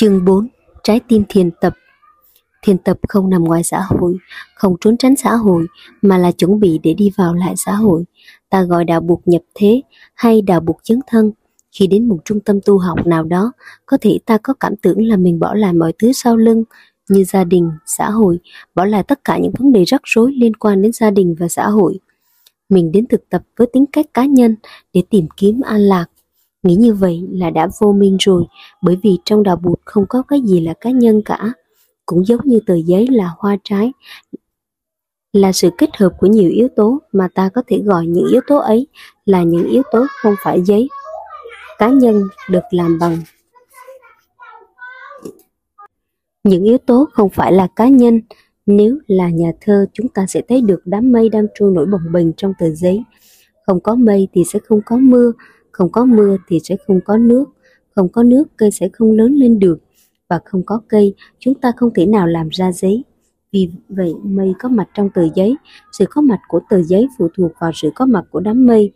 Chương 4 Trái tim thiền tập Thiền tập không nằm ngoài xã hội, không trốn tránh xã hội, mà là chuẩn bị để đi vào lại xã hội. Ta gọi đạo buộc nhập thế hay đạo buộc chấn thân. Khi đến một trung tâm tu học nào đó, có thể ta có cảm tưởng là mình bỏ lại mọi thứ sau lưng, như gia đình, xã hội, bỏ lại tất cả những vấn đề rắc rối liên quan đến gia đình và xã hội. Mình đến thực tập với tính cách cá nhân để tìm kiếm an lạc, Nghĩ như vậy là đã vô minh rồi, bởi vì trong đạo bụt không có cái gì là cá nhân cả. Cũng giống như tờ giấy là hoa trái, là sự kết hợp của nhiều yếu tố mà ta có thể gọi những yếu tố ấy là những yếu tố không phải giấy. Cá nhân được làm bằng những yếu tố không phải là cá nhân. Nếu là nhà thơ, chúng ta sẽ thấy được đám mây đang trôi nổi bồng bềnh trong tờ giấy. Không có mây thì sẽ không có mưa, không có mưa thì sẽ không có nước, không có nước cây sẽ không lớn lên được, và không có cây chúng ta không thể nào làm ra giấy. Vì vậy mây có mặt trong tờ giấy, sự có mặt của tờ giấy phụ thuộc vào sự có mặt của đám mây.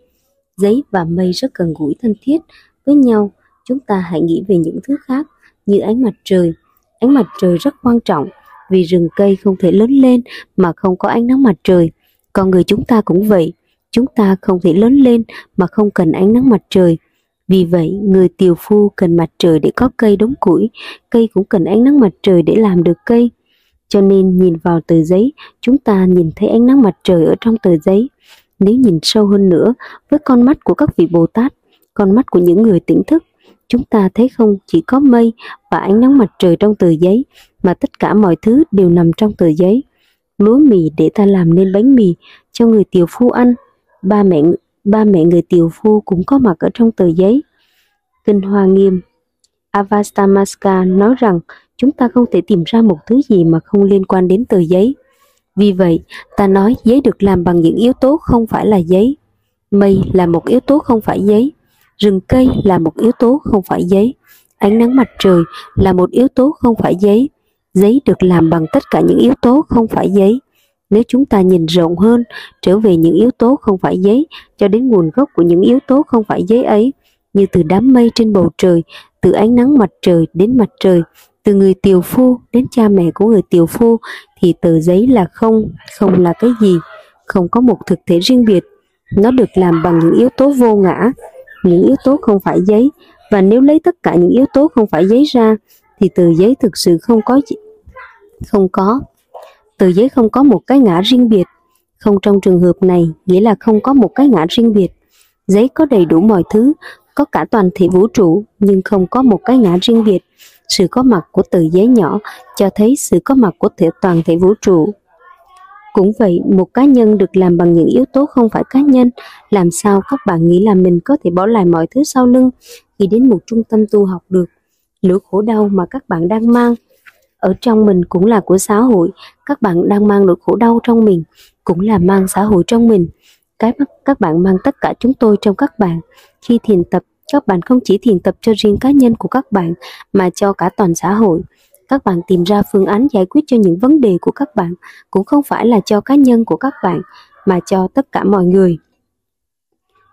Giấy và mây rất gần gũi thân thiết với nhau, chúng ta hãy nghĩ về những thứ khác như ánh mặt trời. Ánh mặt trời rất quan trọng vì rừng cây không thể lớn lên mà không có ánh nắng mặt trời. còn người chúng ta cũng vậy, chúng ta không thể lớn lên mà không cần ánh nắng mặt trời. Vì vậy, người tiều phu cần mặt trời để có cây đống củi, cây cũng cần ánh nắng mặt trời để làm được cây. Cho nên nhìn vào tờ giấy, chúng ta nhìn thấy ánh nắng mặt trời ở trong tờ giấy. Nếu nhìn sâu hơn nữa, với con mắt của các vị Bồ Tát, con mắt của những người tỉnh thức, chúng ta thấy không chỉ có mây và ánh nắng mặt trời trong tờ giấy, mà tất cả mọi thứ đều nằm trong tờ giấy. Lúa mì để ta làm nên bánh mì cho người tiều phu ăn, ba mẹ ba mẹ người tiều phu cũng có mặt ở trong tờ giấy. Kinh Hoa Nghiêm Avastamaska nói rằng chúng ta không thể tìm ra một thứ gì mà không liên quan đến tờ giấy. Vì vậy, ta nói giấy được làm bằng những yếu tố không phải là giấy. Mây là một yếu tố không phải giấy. Rừng cây là một yếu tố không phải giấy. Ánh nắng mặt trời là một yếu tố không phải giấy. Giấy được làm bằng tất cả những yếu tố không phải giấy. Nếu chúng ta nhìn rộng hơn, trở về những yếu tố không phải giấy, cho đến nguồn gốc của những yếu tố không phải giấy ấy, như từ đám mây trên bầu trời, từ ánh nắng mặt trời đến mặt trời, từ người tiều phu đến cha mẹ của người tiều phu, thì tờ giấy là không, không là cái gì, không có một thực thể riêng biệt. Nó được làm bằng những yếu tố vô ngã, những yếu tố không phải giấy, và nếu lấy tất cả những yếu tố không phải giấy ra, thì tờ giấy thực sự không có không có tờ giấy không có một cái ngã riêng biệt. Không trong trường hợp này nghĩa là không có một cái ngã riêng biệt. Giấy có đầy đủ mọi thứ, có cả toàn thể vũ trụ nhưng không có một cái ngã riêng biệt. Sự có mặt của tờ giấy nhỏ cho thấy sự có mặt của thể toàn thể vũ trụ. Cũng vậy, một cá nhân được làm bằng những yếu tố không phải cá nhân, làm sao các bạn nghĩ là mình có thể bỏ lại mọi thứ sau lưng khi đến một trung tâm tu học được? Lửa khổ đau mà các bạn đang mang ở trong mình cũng là của xã hội. Các bạn đang mang nỗi khổ đau trong mình cũng là mang xã hội trong mình. Cái các bạn mang tất cả chúng tôi trong các bạn. Khi thiền tập, các bạn không chỉ thiền tập cho riêng cá nhân của các bạn mà cho cả toàn xã hội. Các bạn tìm ra phương án giải quyết cho những vấn đề của các bạn cũng không phải là cho cá nhân của các bạn mà cho tất cả mọi người.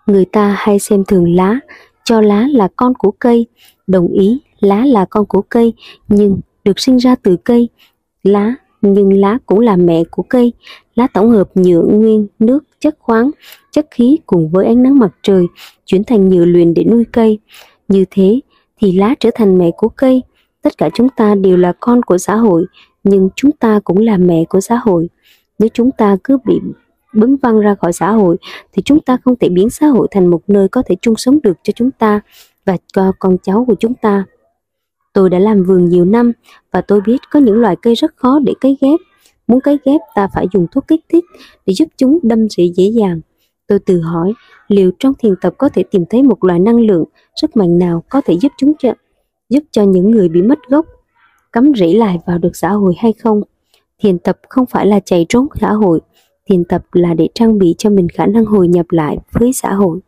Người ta hay xem thường lá, cho lá là con của cây. Đồng ý, lá là con của cây, nhưng được sinh ra từ cây, lá, nhưng lá cũng là mẹ của cây. Lá tổng hợp nhựa nguyên, nước, chất khoáng, chất khí cùng với ánh nắng mặt trời chuyển thành nhựa luyện để nuôi cây. Như thế thì lá trở thành mẹ của cây. Tất cả chúng ta đều là con của xã hội, nhưng chúng ta cũng là mẹ của xã hội. Nếu chúng ta cứ bị bấn văng ra khỏi xã hội thì chúng ta không thể biến xã hội thành một nơi có thể chung sống được cho chúng ta và cho con cháu của chúng ta. Tôi đã làm vườn nhiều năm và tôi biết có những loại cây rất khó để cấy ghép. Muốn cấy ghép ta phải dùng thuốc kích thích để giúp chúng đâm rễ dễ dàng. Tôi tự hỏi liệu trong thiền tập có thể tìm thấy một loại năng lượng sức mạnh nào có thể giúp chúng cho, giúp cho những người bị mất gốc cắm rễ lại vào được xã hội hay không. Thiền tập không phải là chạy trốn xã hội, thiền tập là để trang bị cho mình khả năng hồi nhập lại với xã hội.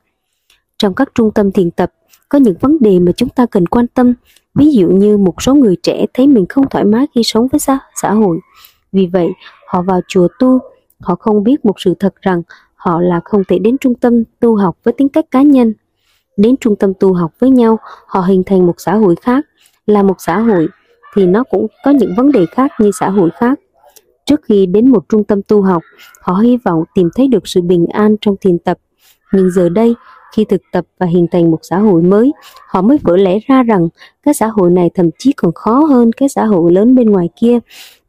Trong các trung tâm thiền tập, có những vấn đề mà chúng ta cần quan tâm Ví dụ như một số người trẻ thấy mình không thoải mái khi sống với xã, xã hội. Vì vậy, họ vào chùa tu, họ không biết một sự thật rằng họ là không thể đến trung tâm tu học với tính cách cá nhân. Đến trung tâm tu học với nhau, họ hình thành một xã hội khác. là một xã hội thì nó cũng có những vấn đề khác như xã hội khác. Trước khi đến một trung tâm tu học, họ hy vọng tìm thấy được sự bình an trong thiền tập. Nhưng giờ đây, khi thực tập và hình thành một xã hội mới, họ mới vỡ lẽ ra rằng cái xã hội này thậm chí còn khó hơn cái xã hội lớn bên ngoài kia.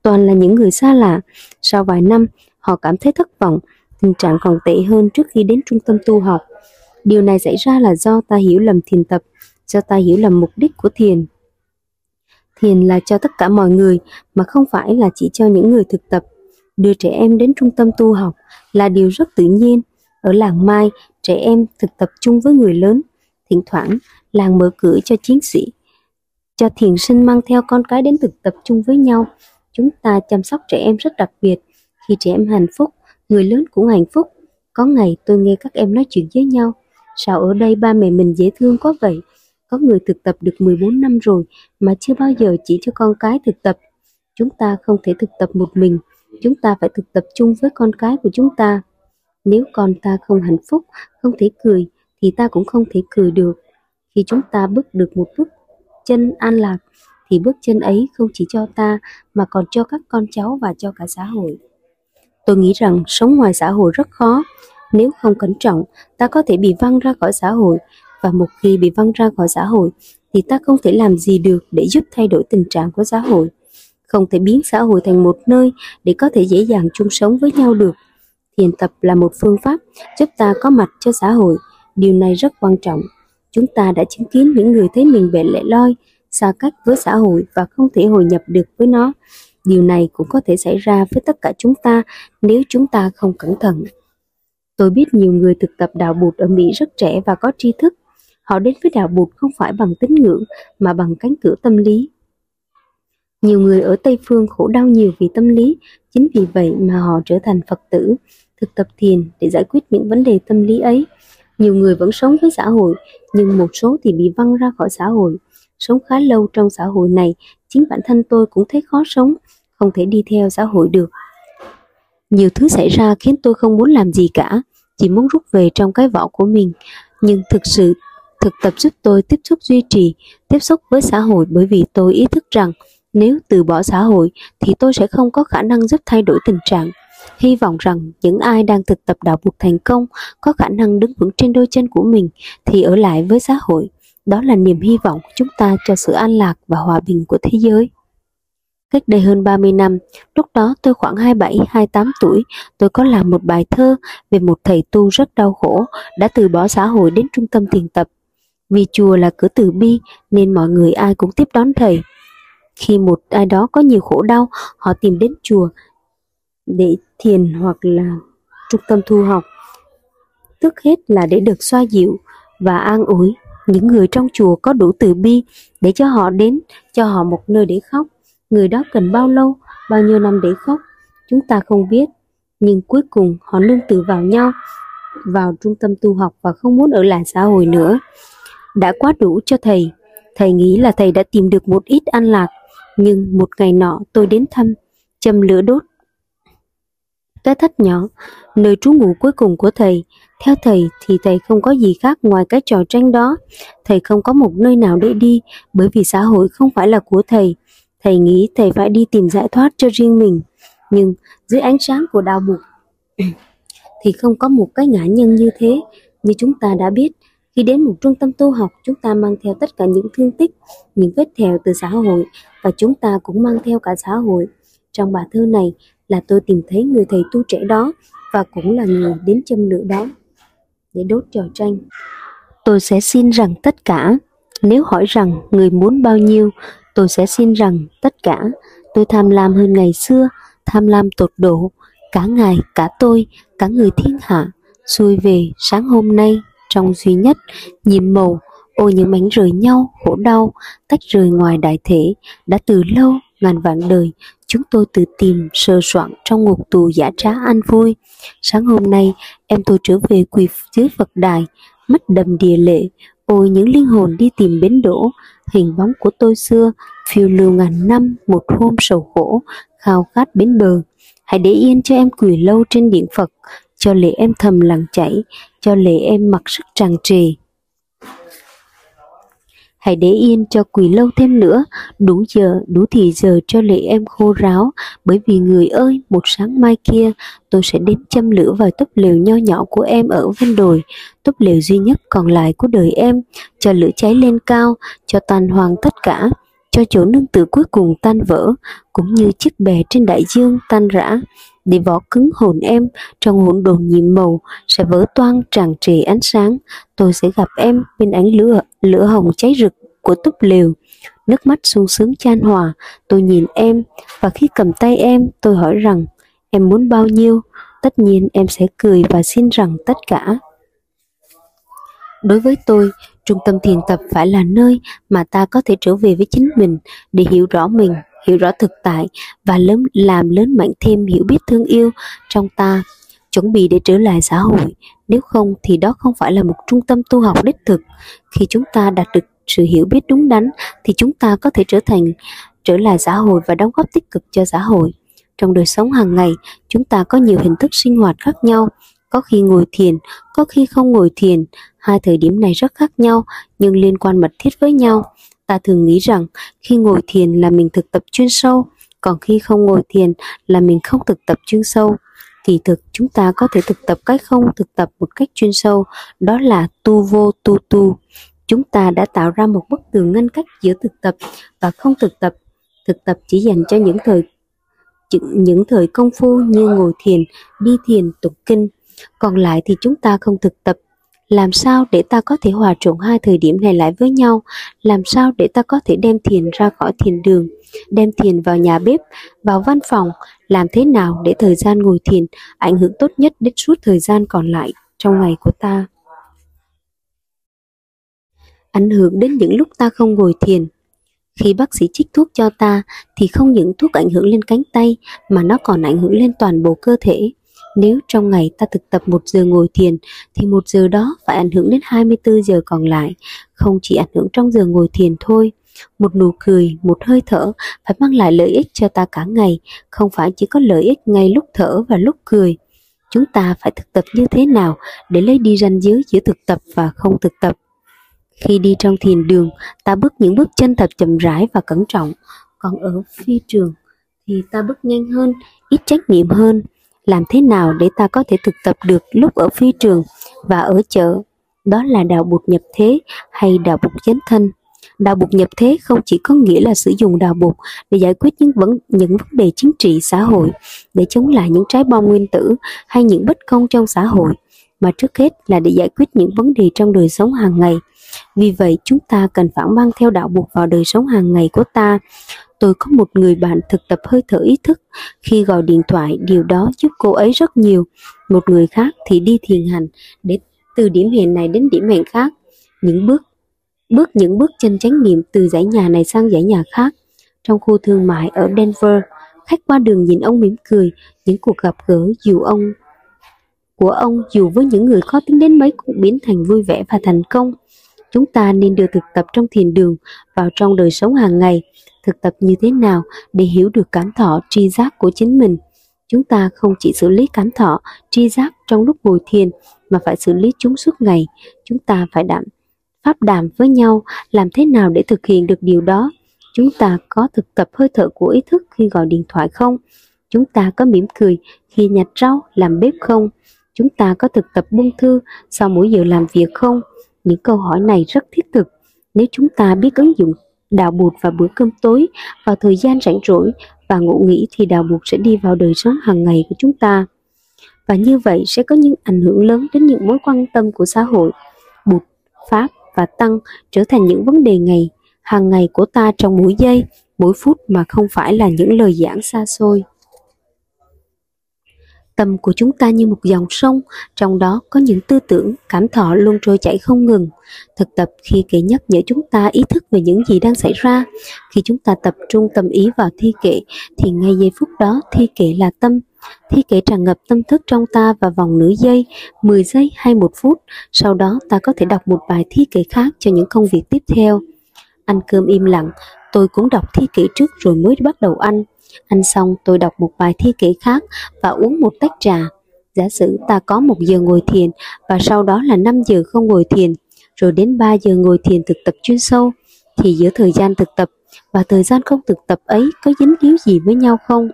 Toàn là những người xa lạ. Sau vài năm, họ cảm thấy thất vọng, tình trạng còn tệ hơn trước khi đến trung tâm tu học. Điều này xảy ra là do ta hiểu lầm thiền tập, do ta hiểu lầm mục đích của thiền. Thiền là cho tất cả mọi người mà không phải là chỉ cho những người thực tập. Đưa trẻ em đến trung tâm tu học là điều rất tự nhiên. Ở làng Mai, trẻ em thực tập chung với người lớn. Thỉnh thoảng, làng mở cửa cho chiến sĩ, cho thiền sinh mang theo con cái đến thực tập chung với nhau. Chúng ta chăm sóc trẻ em rất đặc biệt. Khi trẻ em hạnh phúc, người lớn cũng hạnh phúc. Có ngày tôi nghe các em nói chuyện với nhau. Sao ở đây ba mẹ mình dễ thương quá vậy? Có người thực tập được 14 năm rồi mà chưa bao giờ chỉ cho con cái thực tập. Chúng ta không thể thực tập một mình, chúng ta phải thực tập chung với con cái của chúng ta. Nếu con ta không hạnh phúc, không thể cười, thì ta cũng không thể cười được. Khi chúng ta bước được một bước chân an lạc, thì bước chân ấy không chỉ cho ta mà còn cho các con cháu và cho cả xã hội. Tôi nghĩ rằng sống ngoài xã hội rất khó. Nếu không cẩn trọng, ta có thể bị văng ra khỏi xã hội và một khi bị văng ra khỏi xã hội thì ta không thể làm gì được để giúp thay đổi tình trạng của xã hội. Không thể biến xã hội thành một nơi để có thể dễ dàng chung sống với nhau được. Thiền tập là một phương pháp giúp ta có mặt cho xã hội. Điều này rất quan trọng. Chúng ta đã chứng kiến những người thấy mình bị lẻ loi, xa cách với xã hội và không thể hội nhập được với nó. Điều này cũng có thể xảy ra với tất cả chúng ta nếu chúng ta không cẩn thận. Tôi biết nhiều người thực tập đạo Bụt ở Mỹ rất trẻ và có tri thức. Họ đến với đạo Bụt không phải bằng tín ngưỡng mà bằng cánh cửa tâm lý. Nhiều người ở Tây Phương khổ đau nhiều vì tâm lý, chính vì vậy mà họ trở thành Phật tử, thực tập thiền để giải quyết những vấn đề tâm lý ấy. Nhiều người vẫn sống với xã hội, nhưng một số thì bị văng ra khỏi xã hội. Sống khá lâu trong xã hội này, chính bản thân tôi cũng thấy khó sống, không thể đi theo xã hội được. Nhiều thứ xảy ra khiến tôi không muốn làm gì cả, chỉ muốn rút về trong cái vỏ của mình. Nhưng thực sự, thực tập giúp tôi tiếp xúc duy trì, tiếp xúc với xã hội bởi vì tôi ý thức rằng nếu từ bỏ xã hội thì tôi sẽ không có khả năng giúp thay đổi tình trạng. Hy vọng rằng những ai đang thực tập đạo buộc thành công có khả năng đứng vững trên đôi chân của mình thì ở lại với xã hội. Đó là niềm hy vọng của chúng ta cho sự an lạc và hòa bình của thế giới. Cách đây hơn 30 năm, lúc đó tôi khoảng 27-28 tuổi, tôi có làm một bài thơ về một thầy tu rất đau khổ, đã từ bỏ xã hội đến trung tâm thiền tập. Vì chùa là cửa từ bi nên mọi người ai cũng tiếp đón thầy. Khi một ai đó có nhiều khổ đau, họ tìm đến chùa để thiền hoặc là trung tâm thu học. Tức hết là để được xoa dịu và an ủi những người trong chùa có đủ từ bi để cho họ đến, cho họ một nơi để khóc. Người đó cần bao lâu, bao nhiêu năm để khóc, chúng ta không biết. Nhưng cuối cùng họ nương tựa vào nhau, vào trung tâm tu học và không muốn ở lại xã hội nữa. Đã quá đủ cho thầy. Thầy nghĩ là thầy đã tìm được một ít an lạc. Nhưng một ngày nọ tôi đến thăm, châm lửa đốt. Cái thất nhỏ, nơi trú ngụ cuối cùng của thầy. Theo thầy thì thầy không có gì khác ngoài cái trò tranh đó. Thầy không có một nơi nào để đi bởi vì xã hội không phải là của thầy Thầy nghĩ thầy phải đi tìm giải thoát cho riêng mình. Nhưng dưới ánh sáng của đạo mục thì không có một cái ngã nhân như thế. Như chúng ta đã biết, khi đến một trung tâm tu học, chúng ta mang theo tất cả những thương tích, những vết thèo từ xã hội và chúng ta cũng mang theo cả xã hội. Trong bài thơ này là tôi tìm thấy người thầy tu trẻ đó và cũng là người đến châm lửa đó để đốt trò tranh. Tôi sẽ xin rằng tất cả, nếu hỏi rằng người muốn bao nhiêu, tôi sẽ xin rằng tất cả tôi tham lam hơn ngày xưa tham lam tột độ cả ngài cả tôi cả người thiên hạ xuôi về sáng hôm nay trong duy nhất, nhiệm màu ôi những mảnh rời nhau, khổ đau, tách rời ngoài đại thể. Đã từ lâu, ngàn vạn đời, chúng tôi tự tìm sơ soạn trong ngục tù giả trá an vui. Sáng hôm nay, em tôi trở về quỳ dưới phật đài mắt đầm địa lệ. Ôi những linh hồn đi tìm bến đỗ, hình bóng của tôi xưa, phiêu lưu ngàn năm, một hôm sầu khổ, khao khát bến bờ. Hãy để yên cho em quỳ lâu trên điện phật cho lệ em thầm lặng chảy cho lệ em mặc sức tràn trề. Hãy để yên cho quỳ lâu thêm nữa, đủ giờ, đủ thì giờ cho lệ em khô ráo, bởi vì người ơi, một sáng mai kia, tôi sẽ đến châm lửa vào túp lều nho nhỏ của em ở ven đồi, túp lều duy nhất còn lại của đời em, cho lửa cháy lên cao, cho tan hoàng tất cả, cho chỗ nương tựa cuối cùng tan vỡ, cũng như chiếc bè trên đại dương tan rã, để vỏ cứng hồn em, trong hỗn độn nhiệm màu sẽ vỡ toang tràn trề ánh sáng. Tôi sẽ gặp em bên ánh lửa lửa hồng cháy rực của túp lều. Nước mắt sung sướng chan hòa, tôi nhìn em, và khi cầm tay em, tôi hỏi rằng, em muốn bao nhiêu? Tất nhiên em sẽ cười và xin rằng tất cả. Đối với tôi, trung tâm thiền tập phải là nơi mà ta có thể trở về với chính mình để hiểu rõ mình hiểu rõ thực tại và lớn, làm lớn mạnh thêm hiểu biết thương yêu trong ta, chuẩn bị để trở lại xã hội. Nếu không thì đó không phải là một trung tâm tu học đích thực. Khi chúng ta đạt được sự hiểu biết đúng đắn thì chúng ta có thể trở thành, trở lại xã hội và đóng góp tích cực cho xã hội. Trong đời sống hàng ngày, chúng ta có nhiều hình thức sinh hoạt khác nhau. Có khi ngồi thiền, có khi không ngồi thiền. Hai thời điểm này rất khác nhau, nhưng liên quan mật thiết với nhau ta thường nghĩ rằng khi ngồi thiền là mình thực tập chuyên sâu, còn khi không ngồi thiền là mình không thực tập chuyên sâu. Kỳ thực, chúng ta có thể thực tập cách không thực tập một cách chuyên sâu, đó là tu vô tu tu. Chúng ta đã tạo ra một bức tường ngăn cách giữa thực tập và không thực tập. Thực tập chỉ dành cho những thời những thời công phu như ngồi thiền, đi thiền, tụng kinh. Còn lại thì chúng ta không thực tập làm sao để ta có thể hòa trộn hai thời điểm này lại với nhau? Làm sao để ta có thể đem thiền ra khỏi thiền đường, đem thiền vào nhà bếp, vào văn phòng? Làm thế nào để thời gian ngồi thiền ảnh hưởng tốt nhất đến suốt thời gian còn lại trong ngày của ta? Ảnh hưởng đến những lúc ta không ngồi thiền. Khi bác sĩ trích thuốc cho ta thì không những thuốc ảnh hưởng lên cánh tay mà nó còn ảnh hưởng lên toàn bộ cơ thể nếu trong ngày ta thực tập một giờ ngồi thiền thì một giờ đó phải ảnh hưởng đến 24 giờ còn lại, không chỉ ảnh hưởng trong giờ ngồi thiền thôi. Một nụ cười, một hơi thở phải mang lại lợi ích cho ta cả ngày, không phải chỉ có lợi ích ngay lúc thở và lúc cười. Chúng ta phải thực tập như thế nào để lấy đi ranh giới giữa thực tập và không thực tập. Khi đi trong thiền đường, ta bước những bước chân thật chậm rãi và cẩn trọng, còn ở phi trường thì ta bước nhanh hơn, ít trách nhiệm hơn, làm thế nào để ta có thể thực tập được lúc ở phi trường và ở chợ? Đó là đạo bụt nhập thế hay đạo bụt chánh thân đạo bụt nhập thế không chỉ có nghĩa là sử dụng đạo bụt để giải quyết những vấn những vấn đề chính trị, xã hội, để chống lại những trái bom nguyên tử hay những bất công trong xã hội, mà trước hết là để giải quyết những vấn đề trong đời sống hàng ngày. Vì vậy, chúng ta cần phải mang theo đạo bụt vào đời sống hàng ngày của ta tôi có một người bạn thực tập hơi thở ý thức. Khi gọi điện thoại, điều đó giúp cô ấy rất nhiều. Một người khác thì đi thiền hành để từ điểm hẹn này đến điểm hẹn khác. Những bước bước, những bước chân chánh niệm từ dãy nhà này sang dãy nhà khác. Trong khu thương mại ở Denver, khách qua đường nhìn ông mỉm cười. Những cuộc gặp gỡ dù ông, của ông dù với những người khó tính đến mấy cũng biến thành vui vẻ và thành công. Chúng ta nên đưa thực tập trong thiền đường, vào trong đời sống hàng ngày thực tập như thế nào để hiểu được cảm thọ tri giác của chính mình. Chúng ta không chỉ xử lý cảm thọ tri giác trong lúc ngồi thiền mà phải xử lý chúng suốt ngày. Chúng ta phải đảm pháp đàm với nhau làm thế nào để thực hiện được điều đó. Chúng ta có thực tập hơi thở của ý thức khi gọi điện thoại không? Chúng ta có mỉm cười khi nhặt rau, làm bếp không? Chúng ta có thực tập buông thư sau mỗi giờ làm việc không? Những câu hỏi này rất thiết thực. Nếu chúng ta biết ứng dụng đào bụt vào bữa cơm tối, vào thời gian rảnh rỗi và ngủ nghỉ thì đào bụt sẽ đi vào đời sống hàng ngày của chúng ta. Và như vậy sẽ có những ảnh hưởng lớn đến những mối quan tâm của xã hội. Bụt, Pháp và Tăng trở thành những vấn đề ngày, hàng ngày của ta trong mỗi giây, mỗi phút mà không phải là những lời giảng xa xôi. Tâm của chúng ta như một dòng sông, trong đó có những tư tưởng, cảm thọ luôn trôi chảy không ngừng. Thực tập khi kệ nhắc nhở chúng ta ý thức về những gì đang xảy ra. Khi chúng ta tập trung tâm ý vào thi kệ, thì ngay giây phút đó thi kệ là tâm. Thi kệ tràn ngập tâm thức trong ta và vòng nửa giây, 10 giây hay một phút. Sau đó ta có thể đọc một bài thi kệ khác cho những công việc tiếp theo. Ăn cơm im lặng, tôi cũng đọc thi kệ trước rồi mới bắt đầu ăn Ăn xong tôi đọc một bài thi kể khác và uống một tách trà. Giả sử ta có một giờ ngồi thiền và sau đó là 5 giờ không ngồi thiền, rồi đến 3 giờ ngồi thiền thực tập chuyên sâu, thì giữa thời gian thực tập và thời gian không thực tập ấy có dính líu gì với nhau không?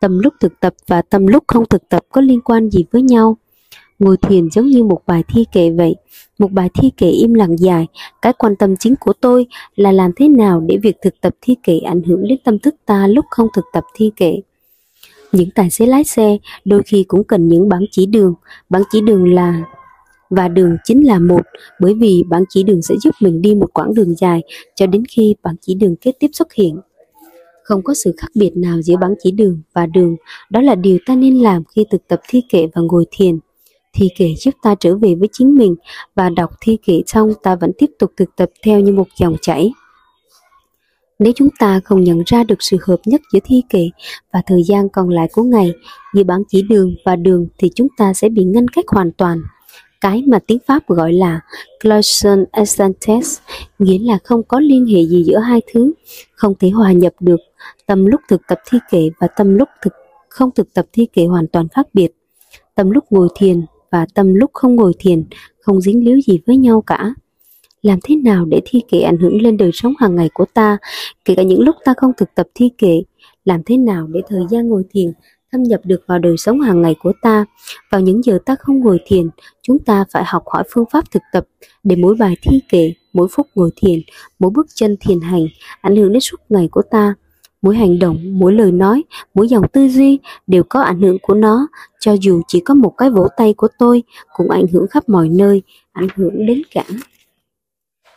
Tâm lúc thực tập và tâm lúc không thực tập có liên quan gì với nhau? Ngồi thiền giống như một bài thi kệ vậy, một bài thi kệ im lặng dài. Cái quan tâm chính của tôi là làm thế nào để việc thực tập thi kệ ảnh hưởng đến tâm thức ta lúc không thực tập thi kệ. Những tài xế lái xe đôi khi cũng cần những bản chỉ đường. Bản chỉ đường là và đường chính là một bởi vì bản chỉ đường sẽ giúp mình đi một quãng đường dài cho đến khi bản chỉ đường kế tiếp xuất hiện. Không có sự khác biệt nào giữa bản chỉ đường và đường, đó là điều ta nên làm khi thực tập thi kệ và ngồi thiền. Thi kệ giúp ta trở về với chính mình và đọc thi kệ xong ta vẫn tiếp tục thực tập theo như một dòng chảy. Nếu chúng ta không nhận ra được sự hợp nhất giữa thi kệ và thời gian còn lại của ngày, giữa bản chỉ đường và đường thì chúng ta sẽ bị ngăn cách hoàn toàn. Cái mà tiếng Pháp gọi là cloison essentes, nghĩa là không có liên hệ gì giữa hai thứ, không thể hòa nhập được. Tâm lúc thực tập thi kệ và tâm lúc thực không thực tập thi kệ hoàn toàn khác biệt. Tâm lúc ngồi thiền và tâm lúc không ngồi thiền không dính líu gì với nhau cả làm thế nào để thi kệ ảnh hưởng lên đời sống hàng ngày của ta, kể cả những lúc ta không thực tập thi kệ, làm thế nào để thời gian ngồi thiền thâm nhập được vào đời sống hàng ngày của ta. Vào những giờ ta không ngồi thiền, chúng ta phải học hỏi phương pháp thực tập để mỗi bài thi kệ, mỗi phút ngồi thiền, mỗi bước chân thiền hành ảnh hưởng đến suốt ngày của ta. Mỗi hành động, mỗi lời nói, mỗi dòng tư duy đều có ảnh hưởng của nó, cho dù chỉ có một cái vỗ tay của tôi cũng ảnh hưởng khắp mọi nơi, ảnh hưởng đến cả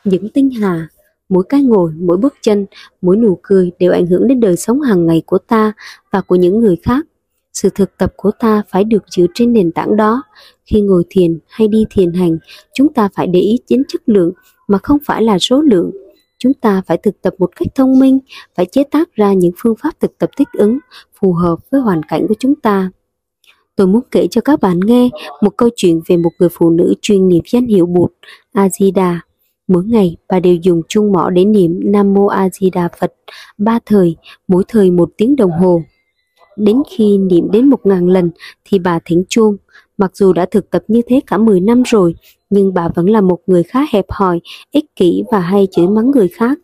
những tinh hà, mỗi cái ngồi, mỗi bước chân, mỗi nụ cười đều ảnh hưởng đến đời sống hàng ngày của ta và của những người khác. Sự thực tập của ta phải được dựa trên nền tảng đó. Khi ngồi thiền hay đi thiền hành, chúng ta phải để ý đến chất lượng mà không phải là số lượng. Chúng ta phải thực tập một cách thông minh, phải chế tác ra những phương pháp thực tập thích ứng, phù hợp với hoàn cảnh của chúng ta. Tôi muốn kể cho các bạn nghe một câu chuyện về một người phụ nữ chuyên niệm danh hiệu Bụt, Ajida. Mỗi ngày bà đều dùng chuông mỏ để niệm Nam Mô A Di Đà Phật ba thời, mỗi thời một tiếng đồng hồ. Đến khi niệm đến một ngàn lần thì bà thỉnh chuông. Mặc dù đã thực tập như thế cả 10 năm rồi, nhưng bà vẫn là một người khá hẹp hòi, ích kỷ và hay chửi mắng người khác.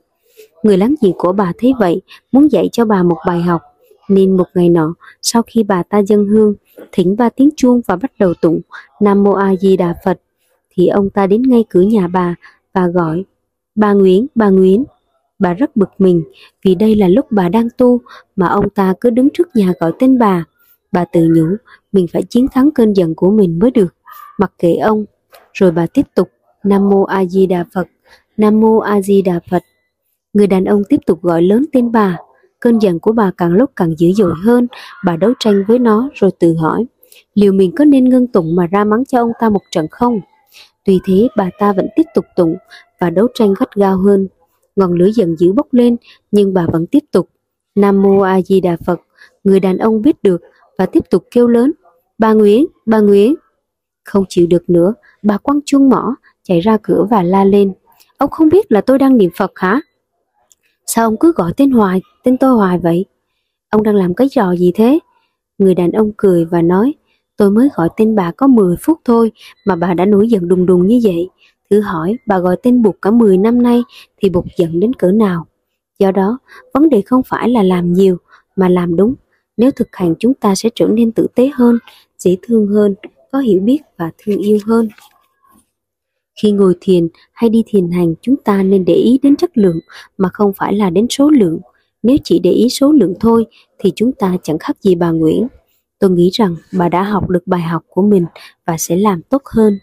Người láng giềng của bà thấy vậy, muốn dạy cho bà một bài học. Nên một ngày nọ, sau khi bà ta dân hương, thỉnh ba tiếng chuông và bắt đầu tụng Nam Mô A Di Đà Phật, thì ông ta đến ngay cửa nhà bà và gọi Bà Nguyễn, bà Nguyễn. Bà rất bực mình vì đây là lúc bà đang tu mà ông ta cứ đứng trước nhà gọi tên bà. Bà tự nhủ mình phải chiến thắng cơn giận của mình mới được. Mặc kệ ông. Rồi bà tiếp tục Nam Mô A Di Đà Phật, Nam Mô A Di Đà Phật. Người đàn ông tiếp tục gọi lớn tên bà. Cơn giận của bà càng lúc càng dữ dội hơn, bà đấu tranh với nó rồi tự hỏi, liệu mình có nên ngưng tụng mà ra mắng cho ông ta một trận không? Tuy thế bà ta vẫn tiếp tục tụng và đấu tranh gắt gao hơn. Ngọn lửa giận dữ bốc lên nhưng bà vẫn tiếp tục. Nam Mô A Di Đà Phật, người đàn ông biết được và tiếp tục kêu lớn. Bà Nguyễn, bà Nguyễn. Không chịu được nữa, bà quăng chuông mỏ, chạy ra cửa và la lên. Ông không biết là tôi đang niệm Phật hả? Sao ông cứ gọi tên hoài, tên tôi hoài vậy? Ông đang làm cái trò gì thế? Người đàn ông cười và nói, Tôi mới gọi tên bà có 10 phút thôi mà bà đã nổi giận đùng đùng như vậy. Thử hỏi bà gọi tên Bụt cả 10 năm nay thì Bụt giận đến cỡ nào. Do đó, vấn đề không phải là làm nhiều mà làm đúng. Nếu thực hành chúng ta sẽ trở nên tử tế hơn, dễ thương hơn, có hiểu biết và thương yêu hơn. Khi ngồi thiền hay đi thiền hành chúng ta nên để ý đến chất lượng mà không phải là đến số lượng. Nếu chỉ để ý số lượng thôi thì chúng ta chẳng khác gì bà Nguyễn. Tôi nghĩ rằng bà đã học được bài học của mình và sẽ làm tốt hơn